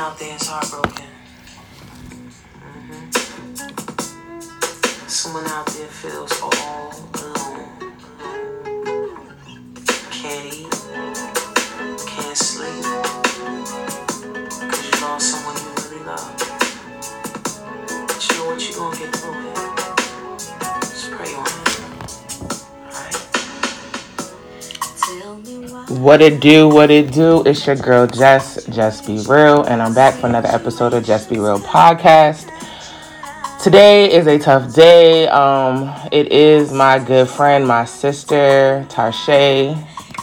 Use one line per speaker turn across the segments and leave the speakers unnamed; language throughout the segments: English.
out there is heartbroken. Mm-hmm. Someone out there feels all alone. Can't eat, can't sleep. Cause you lost someone you really love. But you know what you gonna get through it. Just pray on it. Alright?
What it do, what it do, it's your girl Jess, Just Be Real, and I'm back for another episode of Just Be Real podcast. Today is a tough day. Um, it is my good friend, my sister, Tarshay.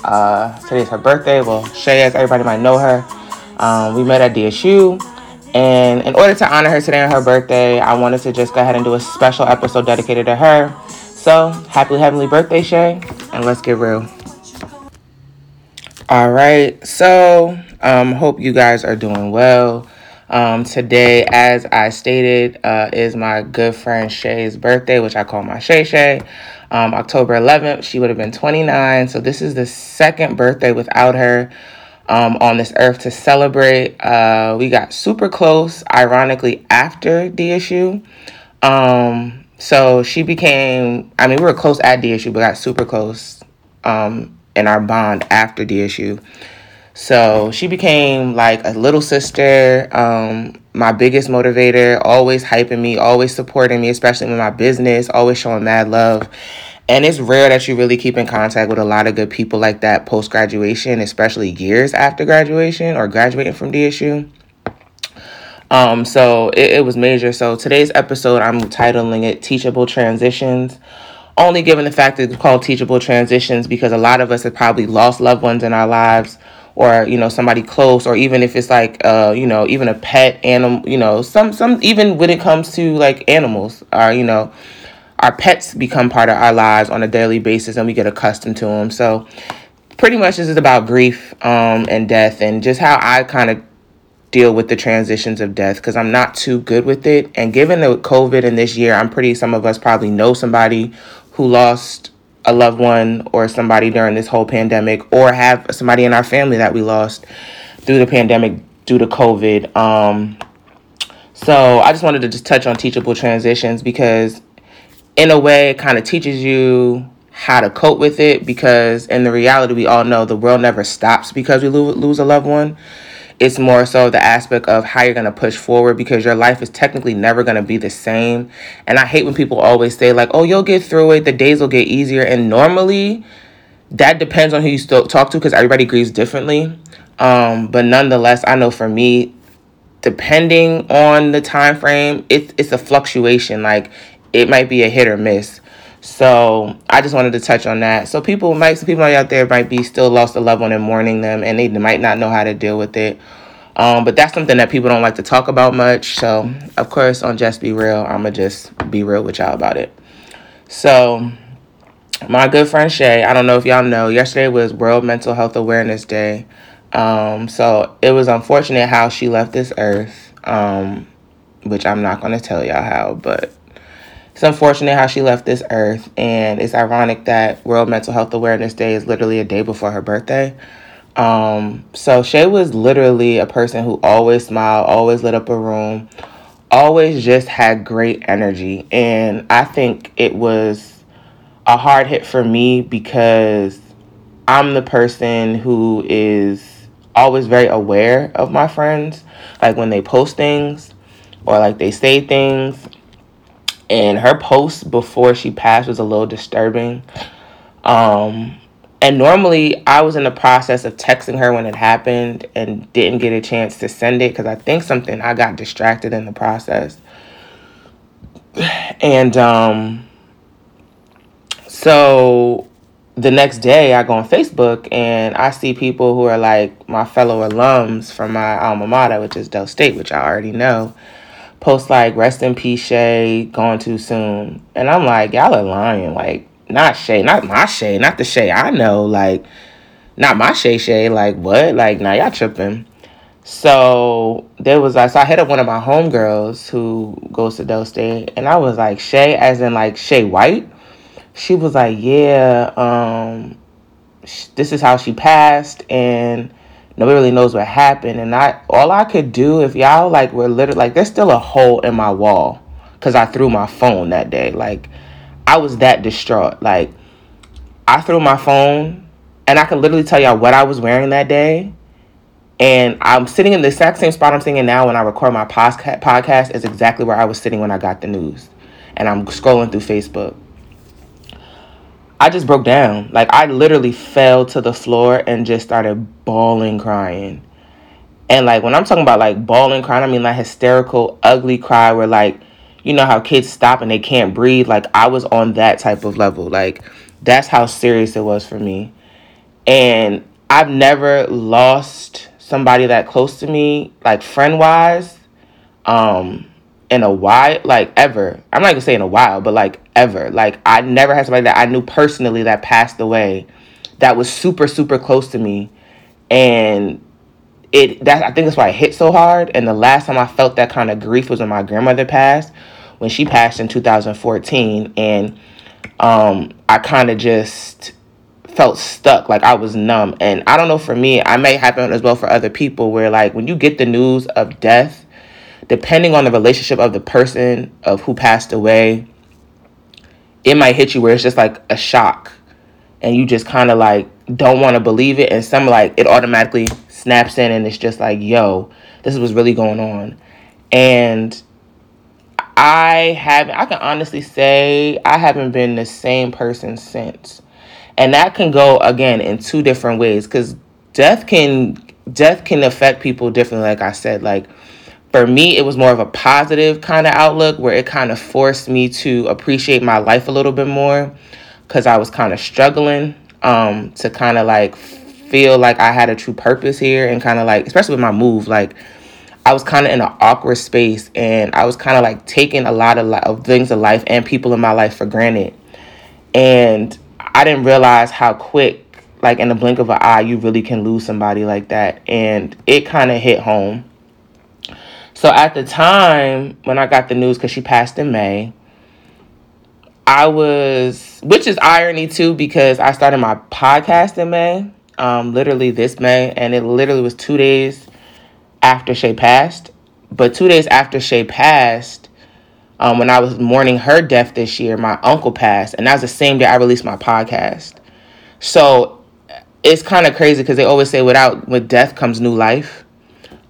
Uh, today's her birthday. Well, Shay, as everybody might know her. Um, we met at DSU. And in order to honor her today on her birthday, I wanted to just go ahead and do a special episode dedicated to her. So, happy heavenly birthday, Shay, and let's get real. All right, so um, hope you guys are doing well. Um, today, as I stated, uh, is my good friend Shay's birthday, which I call my Shay Shay. Um, October 11th, she would have been 29. So, this is the second birthday without her um, on this earth to celebrate. Uh, we got super close, ironically, after DSU. Um, so, she became, I mean, we were close at DSU, but got super close um, in our bond after DSU. So she became like a little sister, um, my biggest motivator, always hyping me, always supporting me, especially with my business, always showing mad love. And it's rare that you really keep in contact with a lot of good people like that post graduation, especially years after graduation or graduating from DSU. Um, so it, it was major. So today's episode, I'm titling it Teachable Transitions only given the fact that it's called teachable transitions because a lot of us have probably lost loved ones in our lives or you know somebody close or even if it's like uh you know even a pet animal you know some some even when it comes to like animals or you know our pets become part of our lives on a daily basis and we get accustomed to them so pretty much this is about grief um and death and just how i kind of deal with the transitions of death because i'm not too good with it. And given the covid in this year i'm pretty some of us probably know somebody who lost a loved one or somebody during this whole pandemic or have somebody in our family that we lost through the pandemic due to covid. Um, so i just wanted to just touch on teachable transitions because in a way it kind of teaches you how to cope with it because in the reality we all know the world never stops because we lo- lose a loved one it's more so the aspect of how you're going to push forward because your life is technically never going to be the same. And I hate when people always say, like, oh, you'll get through it, the days will get easier. And normally, that depends on who you still talk to because everybody grieves differently. Um, but nonetheless, I know for me, depending on the time frame, it's it's a fluctuation. Like it might be a hit or miss. So I just wanted to touch on that. So people might, some people out there might be still lost a loved one and mourning them, and they might not know how to deal with it. Um, but that's something that people don't like to talk about much. So of course, on Just Be Real, I'ma just be real with y'all about it. So my good friend Shay, I don't know if y'all know, yesterday was World Mental Health Awareness Day. Um, so it was unfortunate how she left this earth, um, which I'm not gonna tell y'all how, but it's unfortunate how she left this earth, and it's ironic that World Mental Health Awareness Day is literally a day before her birthday. Um, so Shay was literally a person who always smiled, always lit up a room, always just had great energy, and I think it was a hard hit for me because I'm the person who is always very aware of my friends, like when they post things or like they say things and her post before she passed was a little disturbing. Um, and normally I was in the process of texting her when it happened and didn't get a chance to send it because I think something I got distracted in the process. And um, so the next day I go on Facebook and I see people who are like my fellow alums from my alma mater, which is Del State, which I already know post like rest in peace Shay, gone too soon. And I'm like, y'all are lying. Like, not Shay, not my Shay, not the Shay I know, like not my Shay Shay. Like what? Like now y'all tripping. So there was like so I hit up one of my homegirls who goes to Del State and I was like, Shay, as in like Shay White. She was like, Yeah, um, sh- this is how she passed and nobody really knows what happened. And I all I could do if y'all like were literally like there's still a hole in my wall because I threw my phone that day. Like I was that distraught. Like I threw my phone and I can literally tell y'all what I was wearing that day. And I'm sitting in the exact same spot I'm sitting in now when I record my podcast is exactly where I was sitting when I got the news. And I'm scrolling through Facebook. I just broke down. Like I literally fell to the floor and just started bawling, crying. And like when I'm talking about like bawling, crying, I mean like hysterical, ugly cry where like you know how kids stop and they can't breathe. Like I was on that type of level. Like that's how serious it was for me. And I've never lost somebody that close to me, like friend wise, um, in a while, like ever. I'm not gonna say in a while, but like ever. Like I never had somebody that I knew personally that passed away that was super, super close to me. And it that I think that's why it hit so hard. And the last time I felt that kind of grief was when my grandmother passed, when she passed in 2014. And um I kind of just felt stuck like i was numb and i don't know for me i may happen as well for other people where like when you get the news of death depending on the relationship of the person of who passed away it might hit you where it's just like a shock. And you just kind of like don't want to believe it. And some like it automatically snaps in and it's just like yo this is what's really going on. And i haven't i can honestly say i haven't been the same person since. And that can go again in two different ways. Because death can death can affect people differently like i said. Like for me it was more of a positive kind of outlook where it kind of forced me to appreciate my life a little bit more because i was kind of struggling um, to kind of like feel like i had a true purpose here and kind of like especially with my move like i was kind of in an awkward space and i was kind of like taking a lot of, li- of things in life and people in my life for granted and I didn't realize how quick, like in the blink of an eye, you really can lose somebody like that. And it kind of hit home. So at the time when I got the news, because she passed in May, I was, which is irony too, because I started my podcast in May, um, literally this May, and it literally was two days after Shay passed. But two days after Shay passed, um, when I was mourning her death this year, my uncle passed, and that was the same day I released my podcast. So it's kind of crazy because they always say without with death comes new life.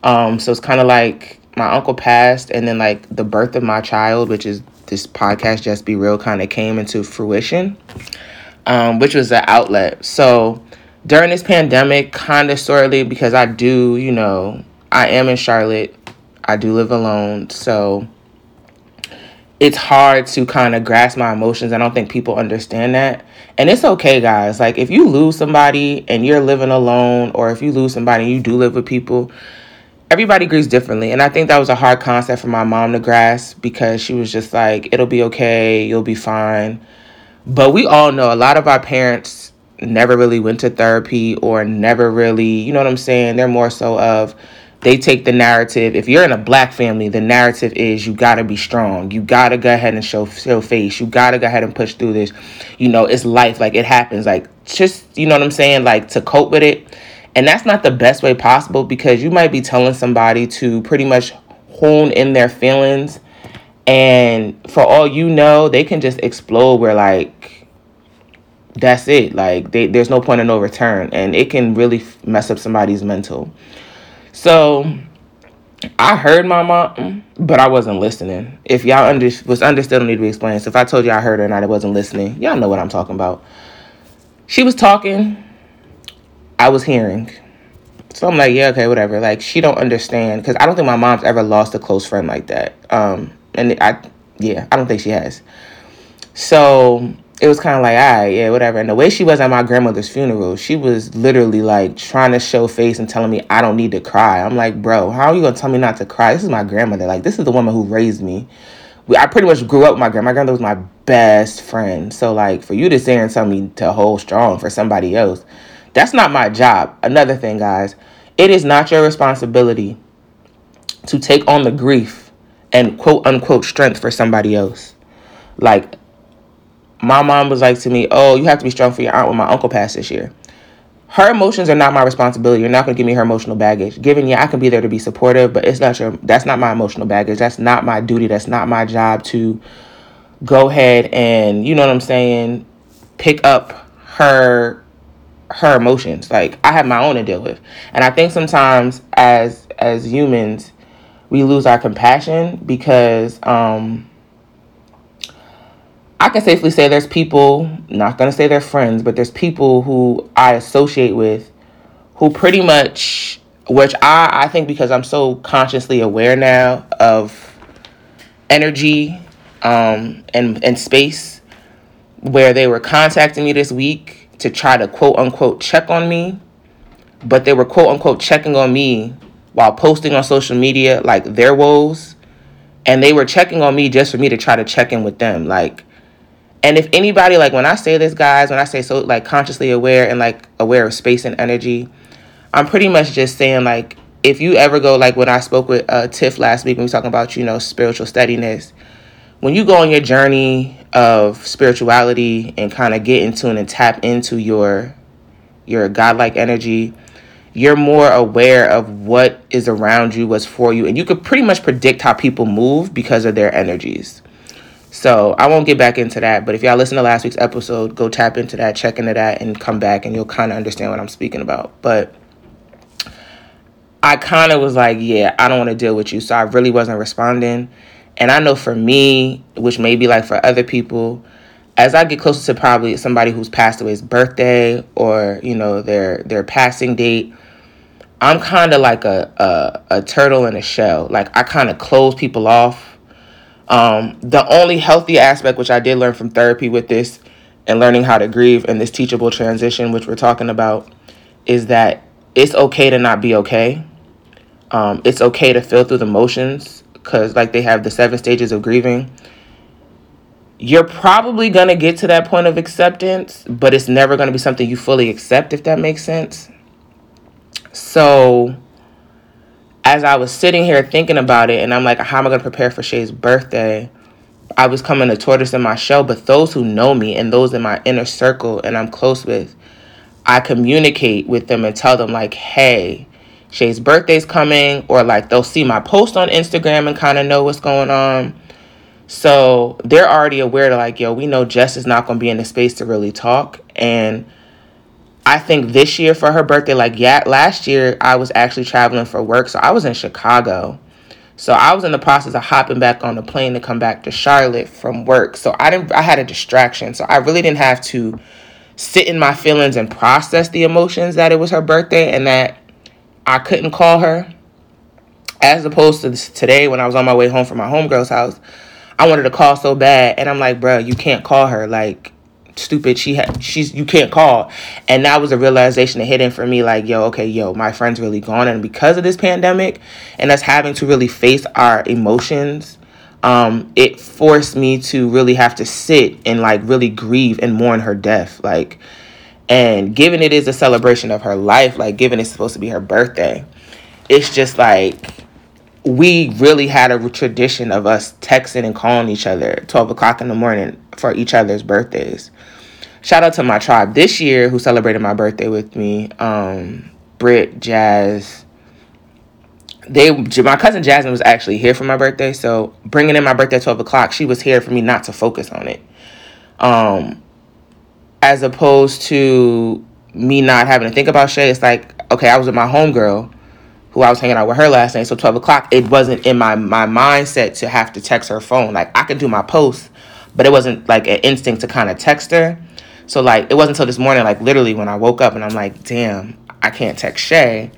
Um, so it's kind of like my uncle passed, and then like the birth of my child, which is this podcast, just be real, kind of came into fruition, um, which was an outlet. So during this pandemic, kind of sorely because I do, you know, I am in Charlotte. I do live alone, so it's hard to kind of grasp my emotions. I don't think people understand that. And it's okay, guys. Like, if you lose somebody and you're living alone, or if you lose somebody and you do live with people, everybody grieves differently. And I think that was a hard concept for my mom to grasp because she was just like, it'll be okay, you'll be fine. But we all know a lot of our parents never really went to therapy or never really, you know what I'm saying? They're more so of, they take the narrative. If you're in a black family, the narrative is you gotta be strong. You gotta go ahead and show show face. You gotta go ahead and push through this. You know, it's life. Like it happens. Like just you know what I'm saying. Like to cope with it, and that's not the best way possible because you might be telling somebody to pretty much hone in their feelings, and for all you know, they can just explode. Where like that's it. Like they, there's no point of no return, and it can really mess up somebody's mental. So I heard my mom, but I wasn't listening. If y'all under, was understood, don't need to be explained. So if I told you I heard her and I wasn't listening, y'all know what I'm talking about. She was talking, I was hearing. So I'm like, yeah, okay, whatever. Like she don't understand because I don't think my mom's ever lost a close friend like that. Um, and I, yeah, I don't think she has. So it was kind of like, all right, yeah, whatever. And the way she was at my grandmother's funeral, she was literally like trying to show face and telling me I don't need to cry. I'm like, bro, how are you gonna tell me not to cry? This is my grandmother. Like, this is the woman who raised me. I pretty much grew up with my grandma. My grandmother was my best friend. So like, for you to say and tell me to hold strong for somebody else, that's not my job. Another thing, guys, it is not your responsibility to take on the grief and quote unquote strength for somebody else. Like my mom was like to me, "Oh, you have to be strong for your aunt when my uncle passed this year." her emotions are not my responsibility. You're not gonna give me her emotional baggage. Given yeah, I can be there to be supportive, but it's not your that's not my emotional baggage. That's not my duty. That's not my job to go ahead and you know what I'm saying, pick up her her emotions. Like I have my own to deal with. And I think sometimes as as humans, we lose our compassion because um I can safely say there's people, not to say they're friends, but there's people who I associate with who pretty much, which I, I think because I'm so consciously aware now of energy um, and, and space, where they were contacting me this week to try to quote unquote check on me, but they were quote unquote checking on me while posting on social media like their woes. And they were checking on me just for me to try to check in with them. Like, and if anybody like when I say this, guys, when I say so like consciously aware and like aware of space and energy, I'm pretty much just saying like if you ever go like when I spoke with uh, Tiff last week when we were talking about you know spiritual steadiness, when you go on your journey of spirituality and kind of get in tune and tap into your your godlike energy, you're more aware of what is around you, what's for you, and you could pretty much predict how people move because of their energies. So I won't get back into that, but if y'all listen to last week's episode, go tap into that, check into that, and come back, and you'll kind of understand what I'm speaking about. But I kind of was like, yeah, I don't want to deal with you, so I really wasn't responding. And I know for me, which may be like for other people, as I get closer to probably somebody who's passed away's birthday or you know their their passing date, I'm kind of like a, a a turtle in a shell. Like I kind of close people off um, the only healthy aspect, which I did learn from therapy with this and learning how to grieve and this teachable transition, which we're talking about, is that it's okay to not be okay. Um, it's okay to feel through the motions because, like, they have the seven stages of grieving. You're probably going to get to that point of acceptance, but it's never going to be something you fully accept, if that makes sense. So, as I was sitting here thinking about it, and I'm like, how am I going to prepare for Shay's birthday? I was coming to tortoise in my shell, but those who know me and those in my inner circle and I'm close with, I communicate with them and tell them, like, hey, Shay's birthday's coming, or like they'll see my post on Instagram and kind of know what's going on. So they're already aware to like, yo, we know Jess is not going to be in the space to really talk. And I think this year for her birthday, like yeah, last year I was actually traveling for work, so I was in Chicago. So I was in the process of hopping back on the plane to come back to Charlotte from work. So I didn't I had a distraction. So I really didn't have to sit in my feelings and process the emotions that it was her birthday and that I couldn't call her. As opposed to today when I was on my way home from my homegirl's house, I wanted to call so bad and I'm like, bro, you can't call her. Like stupid she had she's you can't call and that was a realization that hit in for me like yo okay yo my friend's really gone and because of this pandemic and us having to really face our emotions um it forced me to really have to sit and like really grieve and mourn her death like and given it is a celebration of her life like given it's supposed to be her birthday it's just like we really had a tradition of us texting and calling each other 12 o'clock in the morning for each other's birthdays shout out to my tribe this year who celebrated my birthday with me. Um, Britt, Jazz. They, my cousin Jasmine was actually here for my birthday, so bringing in my birthday at twelve o'clock, she was here for me not to focus on it. Um, as opposed to me not having to think about Shay, it's like okay, I was with my homegirl, who I was hanging out with her last night. So twelve o'clock, it wasn't in my my mindset to have to text her phone. Like I could do my post, but it wasn't like an instinct to kind of text her. So like it wasn't until this morning, like literally when I woke up and I'm like, damn, I can't text Shay.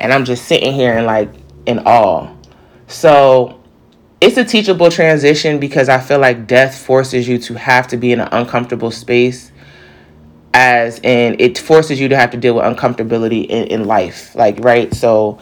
And I'm just sitting here and like in awe. So it's a teachable transition because I feel like death forces you to have to be in an uncomfortable space as in it forces you to have to deal with uncomfortability in, in life. Like, right? So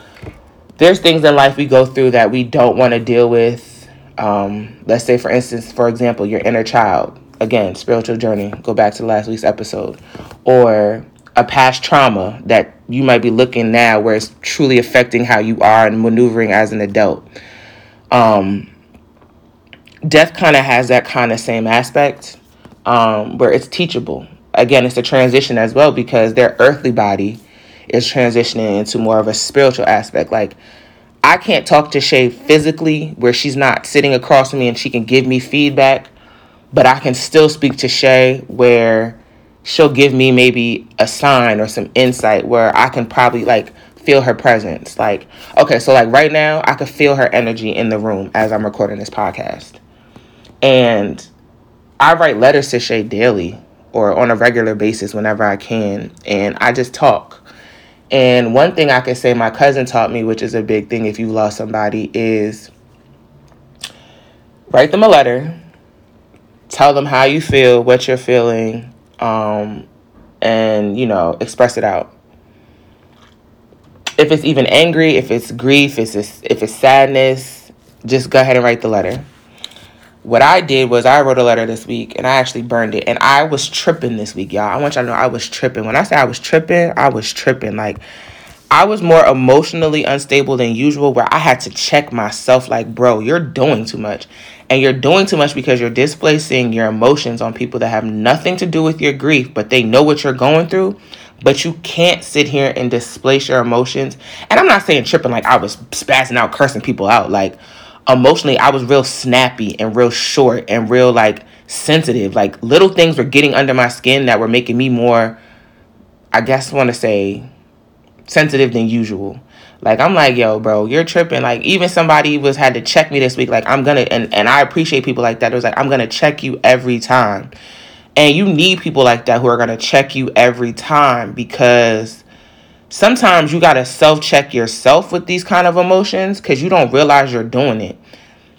there's things in life we go through that we don't want to deal with. Um, let's say for instance, for example, your inner child again, spiritual journey, go back to last week's episode, or a past trauma that you might be looking now where it's truly affecting how you are and maneuvering as an adult. Um, death kind of has that kind of same aspect um, where it's teachable. Again, it's a transition as well because their earthly body is transitioning into more of a spiritual aspect. Like, I can't talk to Shay physically where she's not sitting across from me and she can give me feedback, but I can still speak to Shay where she'll give me maybe a sign or some insight where I can probably like feel her presence. Like, okay, so like right now, I could feel her energy in the room as I'm recording this podcast. And I write letters to Shay daily or on a regular basis whenever I can. And I just talk. And one thing I can say my cousin taught me, which is a big thing if you lost somebody, is write them a letter, tell them how you feel, what you're feeling, um, and you know, express it out if it's even angry, if it's grief, if it's if it's sadness, just go ahead and write the letter. What I did was I wrote a letter this week and I actually burned it. And I was tripping this week, y'all. I want y'all to know I was tripping. When I say I was tripping, I was tripping. Like I was more emotionally unstable than usual, where I had to check myself like, bro, you're doing too much. And you're doing too much because you're displacing your emotions on people that have nothing to do with your grief, but they know what you're going through but you can't sit here and displace your emotions. And I'm not saying tripping like I was spazzing out, cursing people out. Like emotionally, I was real snappy and real short and real like sensitive. Like little things were getting under my skin that were making me more, I guess, want to say, sensitive than usual. Like I'm like, yo, bro, you're tripping. Like even somebody was had to check me this week. Like I'm gonna and and I appreciate people like that. It was like I'm gonna check you every time. And you need people like that who are to check you every time because sometimes you got to self check yourself with these kind of emotions because you don't realize you're doing it.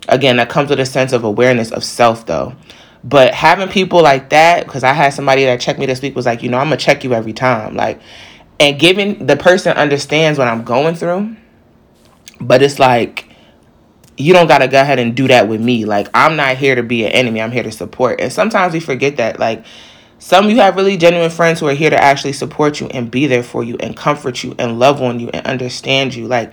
Again, that comes with a sense of awareness of self, though. But having people like that, because I had somebody that checked me this week, was like, you know, I'm going to check you every time. Like, and giving the person understands what I'm going through. But it's like, you don't got to go ahead and do that with me. Like, I'm not here to be an enemy. I'm here to support. And sometimes we forget that. Like, some of you have really genuine friends who are here to actually support you and be there for you and comfort you and love on you and understand you. Like,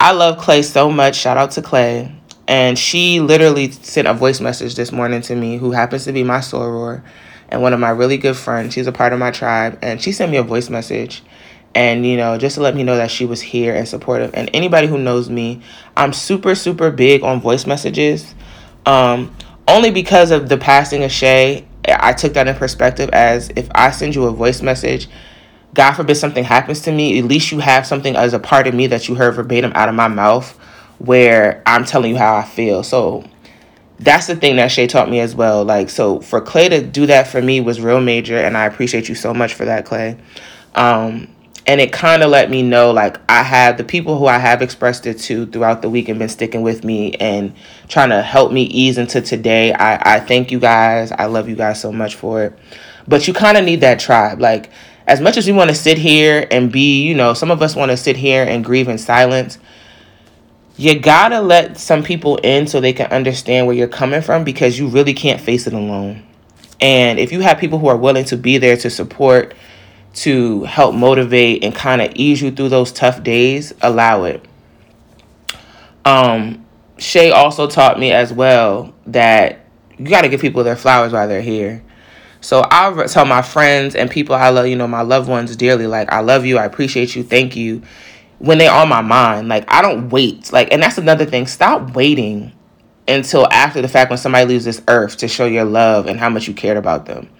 I love Clay so much. Shout out to Clay. And she literally sent a voice message this morning to me, who happens to be my soror and one of my really good friends. She's a part of my tribe. And she sent me a voice message and you know just to let me know that she was here and supportive and anybody who knows me i'm super super big on voice messages um, only because of the passing of shay i took that in perspective as if i send you a voice message god forbid something happens to me at least you have something as a part of me that you heard verbatim out of my mouth where i'm telling you how i feel. So that's the thing that shay taught me as well. Like so for clay to do that for me was real major and i appreciate you so much for that clay. Um, and it kind of let me know like I have the people who I have expressed it to throughout the week and been sticking with me and trying to help me ease into today. I, I thank you guys. I love you guys so much for it. But you kind of need that tribe. Like, as much as we want to sit here and be, you know, some of us want to sit here and grieve in silence. You gotta let some people in so they can understand where you're coming from because you really can't face it alone. And if you have people who are willing to be there to support, to help motivate and kind of ease you through those tough days, allow it. Um, Shay also taught me as well that you got to give people their flowers while they're here. So I tell my friends and people I love, you know, my loved ones dearly, like, I love you, I appreciate you, thank you, when they're on my mind. Like, I don't wait. Like, and that's another thing. Stop waiting until after the fact when somebody leaves this earth to show your love and how much you cared about them.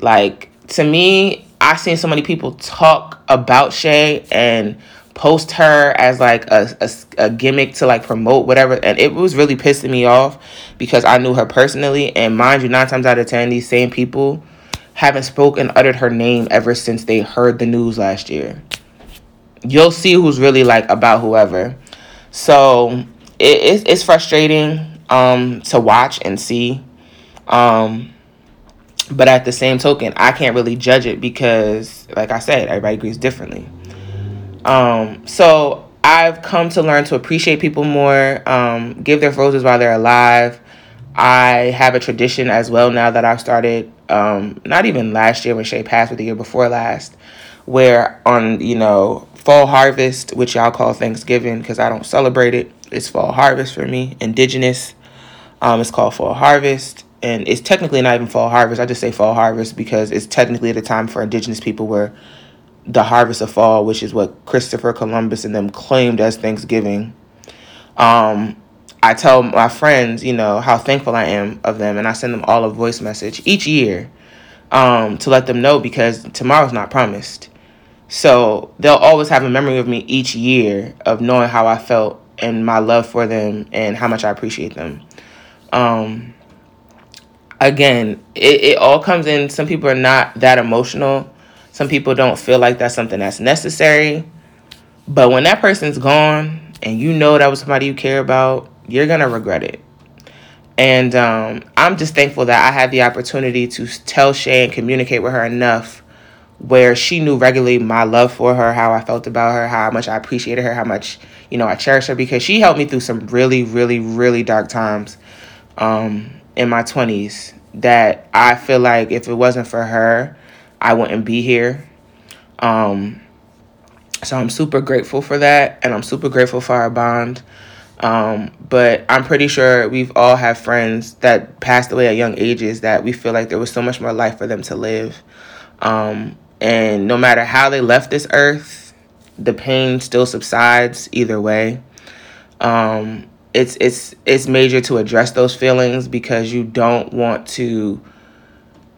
Like, to me, I've seen so many people talk about Shay and post her as like a, a, a, gimmick to like promote whatever and it was really pissing me off because i knew her personally and mind you nine times out of ten these same people haven't spoken uttered her name ever since they heard the news last year. You'll see who's really like about whoever. So it, it's, it's frustrating um to watch and see. Um but at the same token, I can't really judge it because, like I said, everybody agrees differently. Um, so I've come to learn to appreciate people more, um, give their roses while they're alive. I have a tradition as well now that I've started, um, not even last year when Shay passed, but the year before last, where on, you know, fall harvest, which y'all call Thanksgiving because I don't celebrate it, it's fall harvest for me, indigenous. Um, it's called fall harvest and it's technically not even fall harvest. I just say fall harvest because it's technically the time for indigenous people where the harvest of fall, which is what Christopher Columbus and them claimed as Thanksgiving. Um, I tell my friends, you know, how thankful I am of them, and I send them all a voice message each year um, to let them know because tomorrow's not promised. So they'll always have a memory of me each year of knowing how I felt and my love for them and how much I appreciate them. Um, again, it, it all comes in. Some people are not that emotional. Some people don't feel like that's something that's necessary. But when that person's gone and you know that was somebody you care about, you're going to regret it. And um, I'm just thankful that I had the opportunity to tell Shay and communicate with her enough where she knew regularly my love for her, how I felt about her, how much I appreciated her, how much, you know, I cherish her because she helped me through some really, really, really dark times um, in my 20s that I feel like if it wasn't for her, I wouldn't be here. Um, so I'm super grateful for that, and I'm super grateful for our bond. Um, but I'm pretty sure we've all had friends that passed away at young ages that we feel like there was so much more life for them to live. Um, and no matter how they left this earth, the pain still subsides either way. Um, it's it's it's major to address those feelings because you don't want to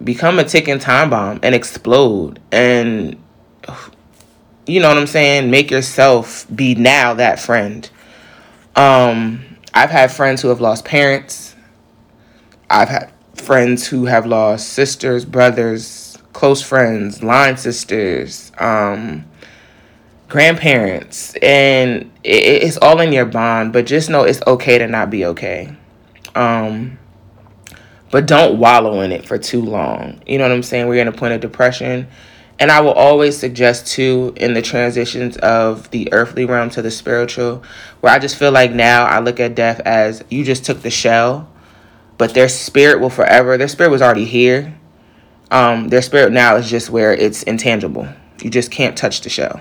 become a ticking time bomb and explode and you know what I'm saying, make yourself be now that friend. Um, I've had friends who have lost parents. I've had friends who have lost sisters, brothers, close friends, line sisters, um, grandparents, and it, it's all in your bond. But just know it's okay to not be okay. Um, but don't wallow in it for too long. You know what I'm saying? We're in a point of depression. And I will always suggest too in the transitions of the earthly realm to the spiritual, where I just feel like now I look at death as you just took the shell, but their spirit will forever. Their spirit was already here. Um, their spirit now is just where it's intangible. You just can't touch the shell.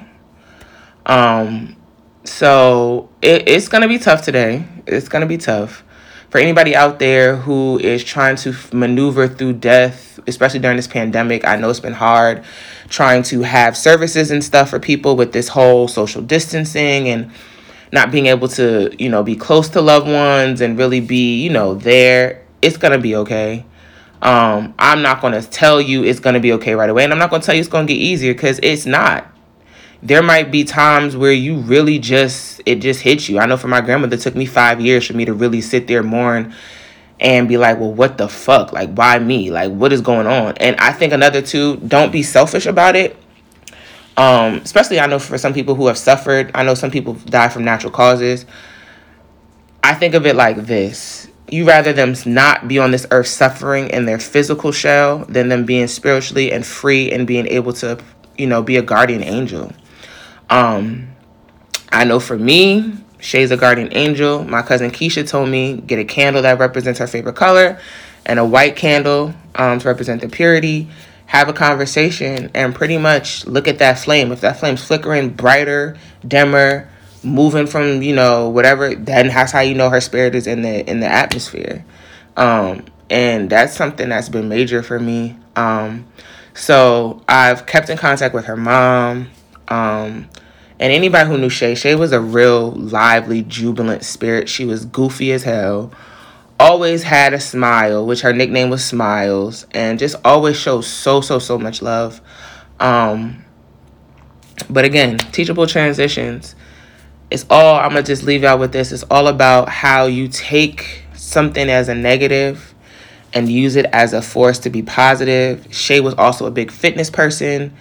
Um, so it, it's gonna be tough today. It's gonna be tough for anybody out there who is trying to maneuver through death, especially during this pandemic. I know it's been hard trying to have services and stuff for people with this whole social distancing and not being able to, you know, be close to loved ones and really be, you know, there. It's going to be okay. Um, I'm not going to tell you it's going to be okay right away. And I'm not going to tell you it's going to get easier because it's not there might be times where you really just it just hits you. I know for my grandmother it took me five years for me to really sit there mourn and be like, well, what the fuck? Like, why me? Like, what is going on? And I think another two, don't be selfish about it. Um, especially I know for some people who have suffered, I know some people die from natural causes. I think of it like this. You rather them not be on this earth suffering in their physical shell than them being spiritually and free and being able to, you know, be a guardian angel. Um, I know for me, Shay's a guardian angel. My cousin Keisha told me get a candle that represents her favorite color and a white candle um, to represent the purity. Have a conversation and pretty much look at that flame. If that flame's flickering brighter, dimmer, moving from you know whatever, then that's how you know her spirit is in the in the atmosphere. Um, and that's something that's been major for me. Um, so I've kept in contact with her mom. Um, and anybody who knew Shay, Shay was a real lively, jubilant spirit. She was goofy as hell. Always had a smile, which her nickname was Smiles, and just always showed so, so, so much love. Um, but again, teachable transitions. It's all, I'm going to just leave y'all with this. It's all about how you take something as a negative and use it as a force to be positive. Shay was also a big fitness person.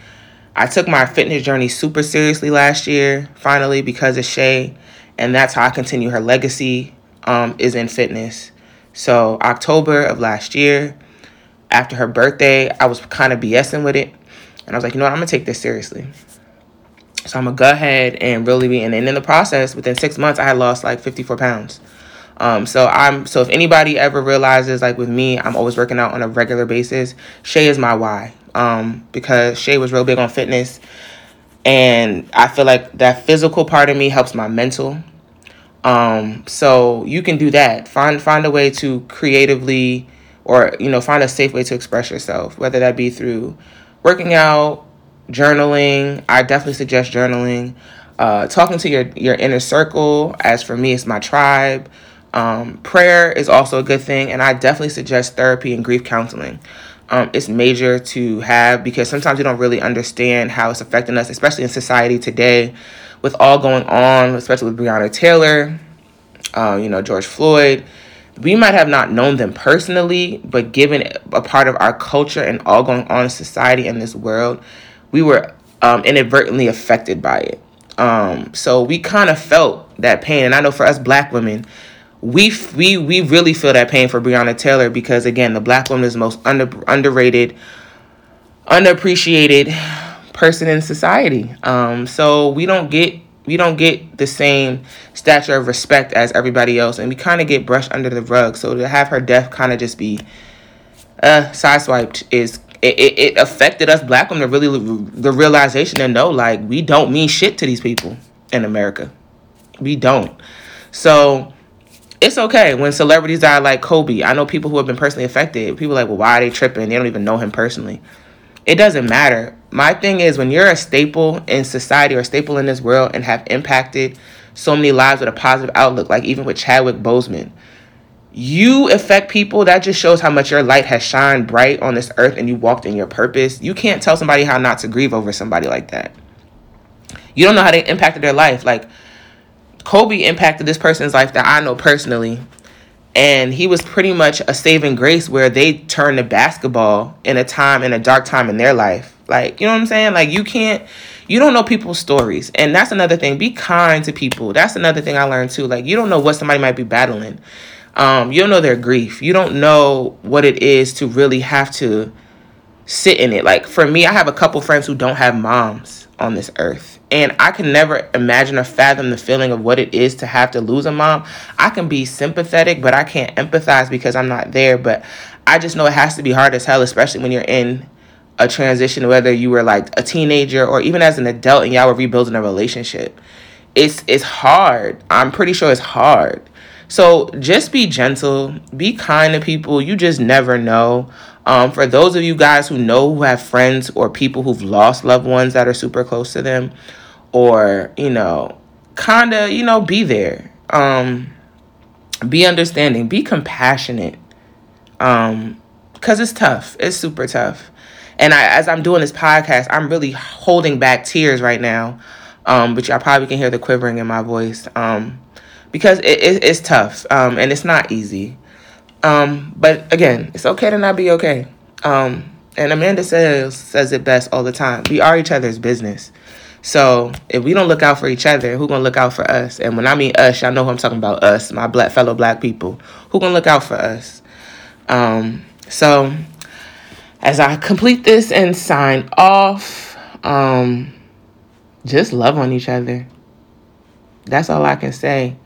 I took my fitness journey super seriously last year, finally, because of Shay. And that's how I continue her legacy um, is in fitness. So, October of last year, after her birthday, I was kind of BSing with it. And I was like, you know what, I'm going to take this seriously. So, I'm going to go ahead and really be. in. And in the process, within six months, I had lost like 54 pounds. Um, so I'm so if anybody ever realizes like with me, I'm always working out on a regular basis. Shay is my why um, because Shay was real big on fitness. And I feel like that physical part of me helps my mental. Um, so you can do that. Find find a way to creatively or you know find a safe way to express yourself whether that be through working out journaling i definitely suggest journaling uh, talking to your your inner circle as for me it's my tribe um, prayer is also a good thing and i definitely suggest therapy and grief counseling um, it's major to have because sometimes we don't really understand how it's affecting us especially in society today with all going on especially with breonna taylor uh, you know george floyd we might have not known them personally, but given a part of our culture and all going on in society and this world, we were um, inadvertently affected by it. Um, so we kind of felt that pain, and I know for us black women, we we we really feel that pain for Breonna Taylor because again, the black woman is the most under underrated, underappreciated person in society. Um, so we don't get we don't get the same stature of respect as everybody else, and we kind of get brushed under the rug. So to have her death kind of just be uh, sideswiped is it, it, it affected us black women to really the realization and know like we don't mean shit to these people in America. We don't. So it's okay when celebrities die like Kobe. I know people who have been personally affected. People like, well, why are they tripping? They don't even know him personally. It doesn't matter. My thing is when you're a staple in society or a staple in this world and have impacted so many lives with a positive outlook, like even with Chadwick Boseman, you affect people. That just shows how much your light has shined bright on this earth and you walked in your purpose. You can't tell somebody how not to grieve over somebody like that. You don't know how they impacted their life. Like Kobe impacted this person's life that I know personally. And he was pretty much a saving grace where they turned to basketball in a time in a dark time in their life. Like you know what i'm saying? Like you can't you don't know people's stories. And that's another thing. Be kind to people. That's another thing i learned too. Like you don't know what somebody might be battling. Um, you don't know their grief. You don't know what it is to really have to sit in it. Like for me i have a couple friends who don't have moms on this earth and I can never imagine or fathom the feeling of what it is to have to lose a mom. I can be sympathetic, but I can't empathize because I'm not there. But I just know it has to be hard as hell, especially when you're in a transition, whether you were like a teenager or even as an adult and y'all were rebuilding a relationship. It's it's hard. I'm pretty sure it's hard. So just be gentle, be kind to people. You just never know. Um, for those of you guys who know who have friends or people who've lost loved ones that are super close to them, or you know, kind of you know, be there. Um, be understanding. Be compassionate. Um, cause it's tough. It's super tough. And I, as I'm doing this podcast, I'm really holding back tears right now. Um, but y'all probably can hear the quivering in my voice. Um, because it, it, it's tough. Um, and it's not easy. Um, but again, it's okay to not be okay. Um, and Amanda says says it best all the time. We are each other's business. So if we don't look out for each other, who gonna look out for us? And when I mean us, y'all know who I'm talking about. Us, my black fellow black people. Who gonna look out for us? Um, so as I complete this and sign off, um, just love on each other. That's all I can say.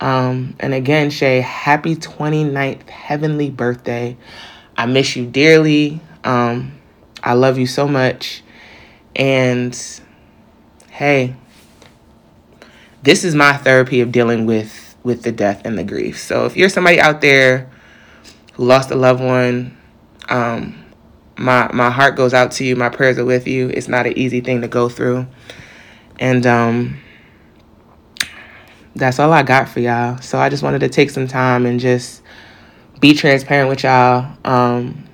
Um, and again, Shay, happy 29th heavenly birthday. I miss you dearly. Um, I love you so much. And hey, this is my therapy of dealing with with the death and the grief. So if you're somebody out there who lost a loved one, um, my my heart goes out to you. My prayers are with you. It's not an easy thing to go through. And um that's all I got for y'all. So I just wanted to take some time and just be transparent with y'all um,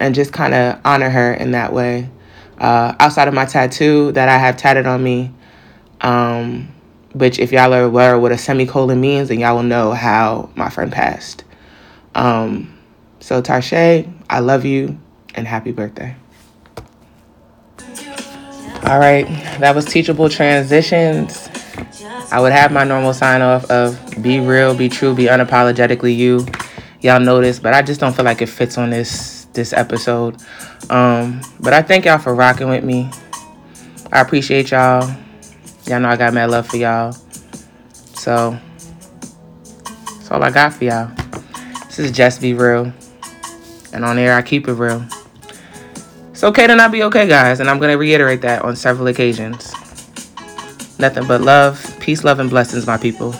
and just kind of honor her in that way. Uh, outside of my tattoo that I have tatted on me, um, which if y'all are aware what a semicolon means, then y'all will know how my friend passed. Um, so Tarshay, I love you and happy birthday. All right, that was Teachable Transitions. I would have my normal sign off of be real, be true, be unapologetically you. Y'all know this, but I just don't feel like it fits on this this episode. Um, but I thank y'all for rocking with me. I appreciate y'all. Y'all know I got mad love for y'all. So that's all I got for y'all. This is just be real. And on air I keep it real. It's okay to not be okay, guys, and I'm gonna reiterate that on several occasions. Nothing but love, peace, love, and blessings, my people.